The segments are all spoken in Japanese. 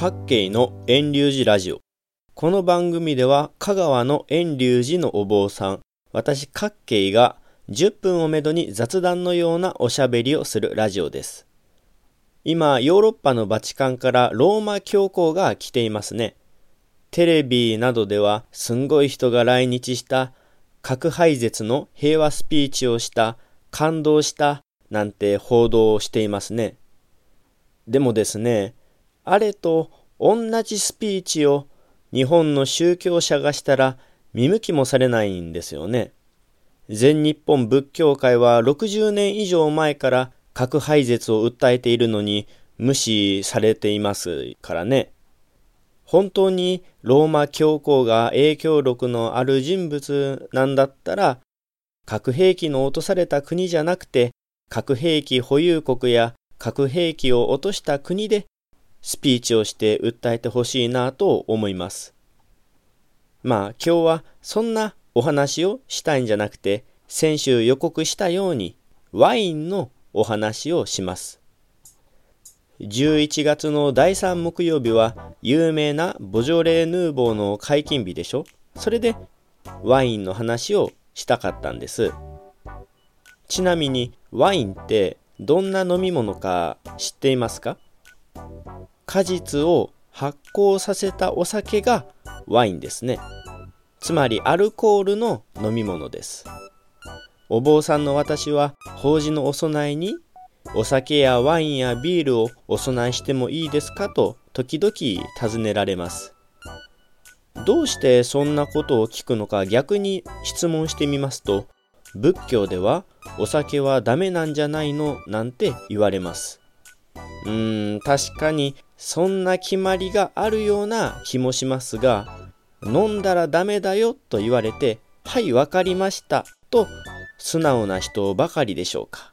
各系の遠流寺ラジオ。この番組では香川の遠流寺のお坊さん、私各系が10分をめどに雑談のようなおしゃべりをするラジオです。今、ヨーロッパのバチカンからローマ教皇が来ていますね。テレビなどではすんごい人が来日した核廃絶の平和スピーチをした感動したなんて報道をしていますね。でもですね、あれと同じスピーチを日本の宗教者がしたら見向きもされないんですよね。全日本仏教会は60年以上前から核廃絶を訴えているのに無視されていますからね。本当にローマ教皇が影響力のある人物なんだったら、核兵器の落とされた国じゃなくて、核兵器保有国や核兵器を落とした国でスピーチをして訴えてほしいなと思います。まあ今日はそんなお話をしたいんじゃなくて、先週予告したようにワインのお話をします。11月の第3木曜日は有名なボジョレーヌーボーの解禁日でしょ？それでワインの話をしたかったんです。ちなみにワインってどんな飲み物か知っていますか？果実を発酵させたお酒がワインですね。つまりアルコールの飲み物です。お坊さんの私は法事のお供えにお酒やワインやビールをお供えしてもいいですかと時々尋ねられます。どうしてそんなことを聞くのか逆に質問してみますと、仏教ではお酒はダメなんじゃないのなんて言われます。うーん、確かにそんな決まりがあるような気もしますが、飲んだらダメだよと言われて、はい、わかりましたと素直な人ばかりでしょうか。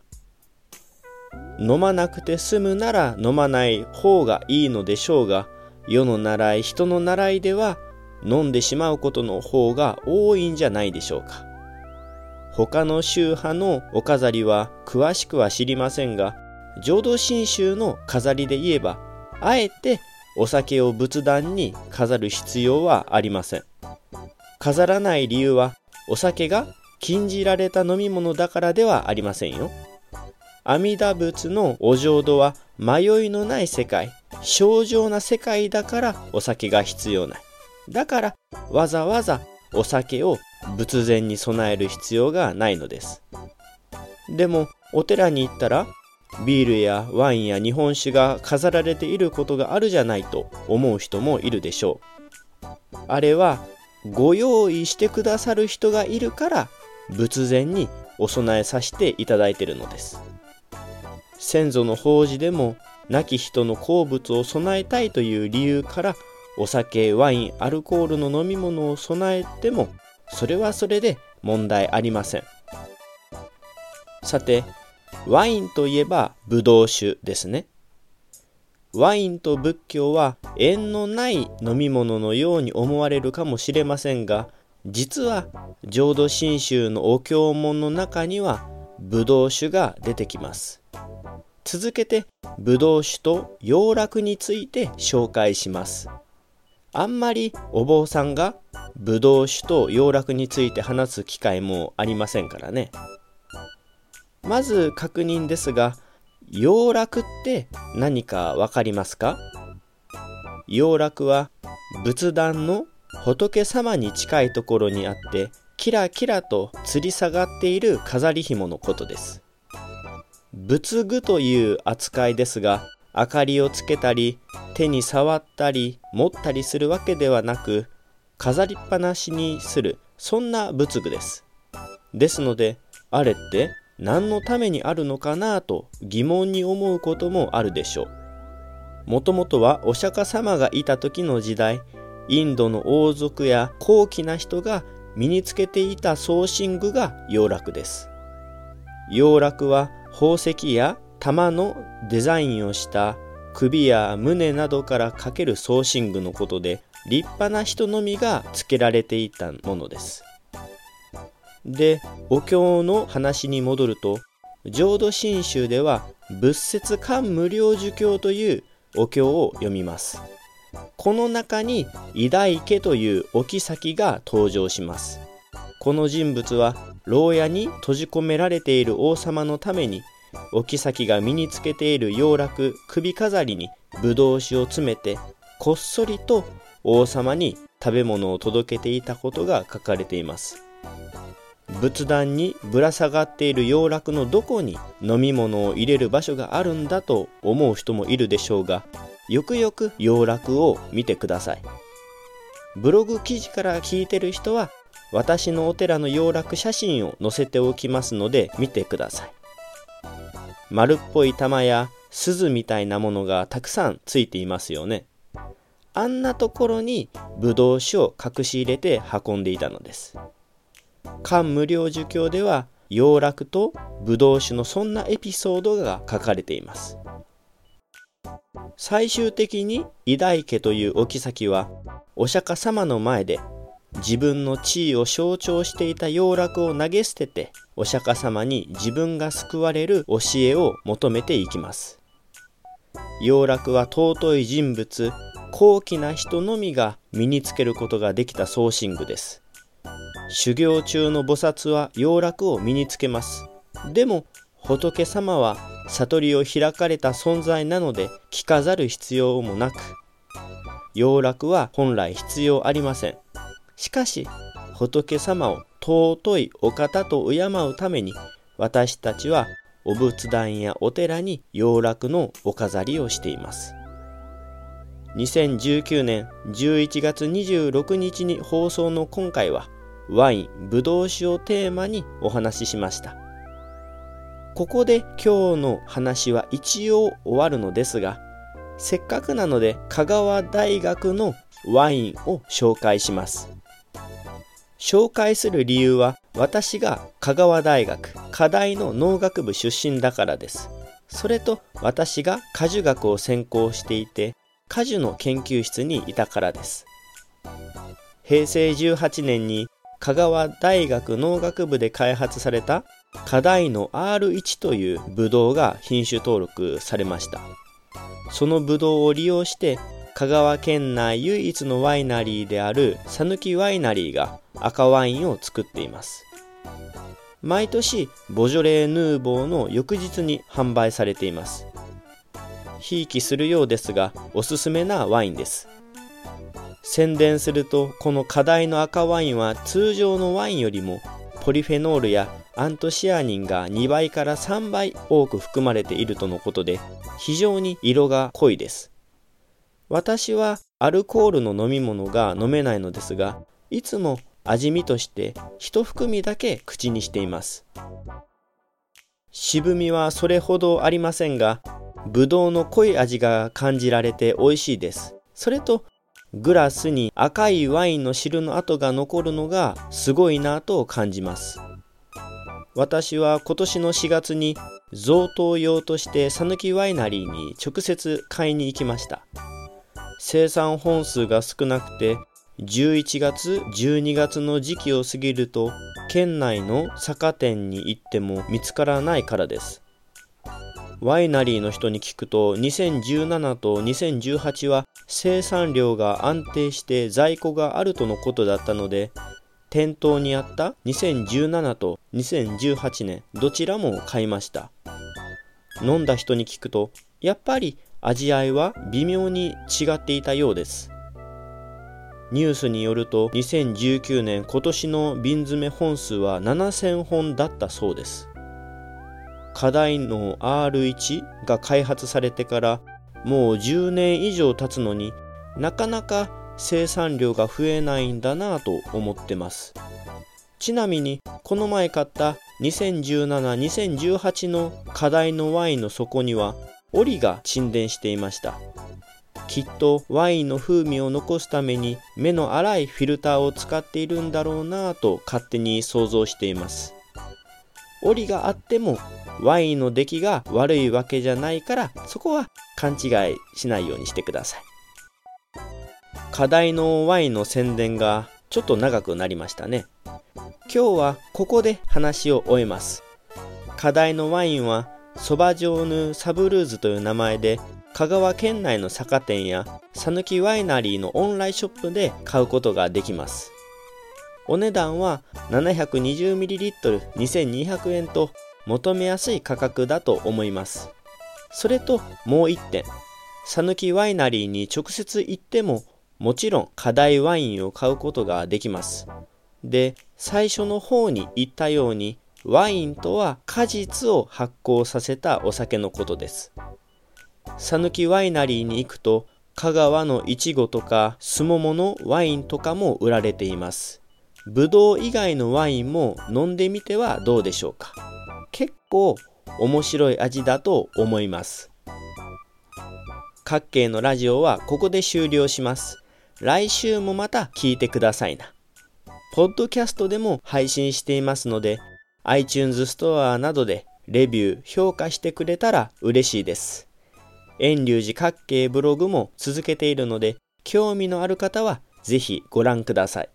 飲まなくて済むなら飲まない方がいいのでしょうが、世の習い、人の習いでは飲んでしまうことの方が多いんじゃないでしょうか。他の宗派のお飾りは詳しくは知りませんが、浄土真宗の飾りで言えば、あえてお酒を仏壇に飾る必要はありません。飾らない理由は、お酒が禁じられた飲み物だからではありませんよ。阿弥陀仏のお浄土は迷いのない世界、正常な世界だからお酒が必要ない。だからわざわざお酒を仏前に備える必要がないのです。でもお寺に行ったらビールやワインや日本酒が飾られていることがあるじゃないと思う人もいるでしょう。あれはご用意してくださる人がいるから仏前にお供えさせていただいてるのです。先祖の法事でも亡き人の好物を備えたいという理由からお酒、ワイン、アルコールの飲み物を備えてもそれはそれで問題ありません。さて、ワインといえばブドウ酒ですね。ワインと仏教は縁のない飲み物のように思われるかもしれませんが、実は浄土真宗のお経文の中にはブドウ酒が出てきます。続けてブドウ酒と洋楽について紹介しますあんまりお坊さんがブドウ酒と洋楽について話す機会もありませんからねまず確認ですが洋楽って何かわかりますか？洋楽は仏壇の仏様に近いところにあってキラキラと吊り下がっている飾り紐のことです仏具という扱いですが、明かりをつけたり、手に触ったり、持ったりするわけではなく、飾りっぱなしにする、そんな仏具です。ですので、あれって何のためにあるのかなと疑問に思うこともあるでしょう。もともとはお釈迦様がいた時の時代、インドの王族や高貴な人が身につけていた装身具が洋楽です。洋楽は宝石や玉のデザインをした首や胸などからかける装身具のことで立派な人のみがつけられていたものです。で、お経の話に戻ると、浄土真宗では仏説漢無量寿経というお経を読みます。この中に偉大家というお妃が登場しますこの人物は牢屋に閉じ込められている王様のためにお妃が身につけている洋楽首飾りにぶどう酒を詰めてこっそりと王様に食べ物を届けていたことが書かれています仏壇にぶら下がっている洋楽のどこに飲み物を入れる場所があるんだと思う人もいるでしょうがよくよく洋楽を見てください。ブログ記事から聞いてる人は私のお寺の洋楽写真を載せておきますので見てください。丸っぽい玉や鈴みたいなものがたくさんついていますよね。あんなところにブドウ酒を隠し入れて運んでいたのです。漢無量寿経では洋楽とブドウ酒のそんなエピソードが書かれています。最終的に偉大家というお妃はお釈迦様の前で自分の地位を象徴していた洋楽を投げ捨ててお釈迦様に自分が救われる教えを求めていきます。洋楽は尊い人物高貴な人のみが身につけることができた装身具です。修行中の菩薩は洋楽を身につけます。でも仏様は悟りを開かれた存在なので着飾る必要もなく洋楽は本来必要ありません。しかし仏様を尊いお方と敬うために私たちはお仏壇やお寺に洋楽のお飾りをしています。2019年11月26日に放送の今回はワイン、ブドウ酒をテーマにお話ししました。ここで今日の話は一応終わるのですが、せっかくなので香川大学のワインを紹介します。紹介する理由は私が香川大学課題の農学部出身だからです。それと私が果樹学を専攻していて果樹の研究室にいたからです。平成18年に香川大学農学部で開発された課題の R1 というブドウが品種登録されました。そのブドウを利用して香川県内唯一のワイナリーである讃岐ワイナリーが赤ワインを作っています。毎年ボジョレーヌーボーの翌日に販売されています。ひいきするようですがおすすめなワインです。宣伝するとこの課題の赤ワインは通常のワインよりもポリフェノールやアントシアニンが2倍から3倍多く含まれているとのことで非常に色が濃いです。私はアルコールの飲み物が飲めないのですがいつも味見として一含みだけ口にしています。渋みはそれほどありませんがぶどうの濃い味が感じられて美味しいです。それとグラスに赤いワインの汁の跡が残るのがすごいなと感じます。私は今年の4月に贈答用として讃岐ワイナリーに直接買いに行きました。生産本数が少なくて11月12月の時期を過ぎると県内の酒店に行っても見つからないからです。ワイナリーの人に聞くと2017と2018は生産量が安定して在庫があるとのことだったので店頭にあった2017と2018年どちらも買いました。飲んだ人に聞くとやっぱり味合いは微妙に違っていたようです。ニュースによると2019年今年の瓶詰め本数は7000本だったそうです。課題の R1 が開発されてからもう10年以上経つのになかなか生産量が増えないんだなぁと思ってます。ちなみにこの前買った2017-2018の課題のワインの底には檻が沈殿していました。きっとワインの風味を残すために目の粗いフィルターを使っているんだろうなぁと勝手に想像しています。檻があってもワインの出来が悪いわけじゃないからそこは勘違いしないようにしてください。課題のワインの宣伝がちょっと長くなりましたね。今日はここで話を終えます。課題のワインはソバジョーヌ・サブルーズという名前で香川県内の酒店や讃岐ワイナリーのオンラインショップで買うことができます。お値段は 720ml2200 円と求めやすい価格だと思います。それともう一点。讃岐ワイナリーに直接行ってももちろん課題ワインを買うことができます。で最初の方に言ったようにワインとは果実を発酵させたお酒のことです。讃岐ワイナリーに行くと香川のいちごとかすもものワインとかも売られています。ぶどう以外のワインも飲んでみてはどうでしょうか。結構面白い味だと思います各系のラジオはここで終了します来週もまた聞いてくださいなポッドキャストでも配信していますので iTunes ストアなどでレビュー、評価してくれたら嬉しいです。遠隆寺各系ブログも続けているので、興味のある方はぜひご覧ください。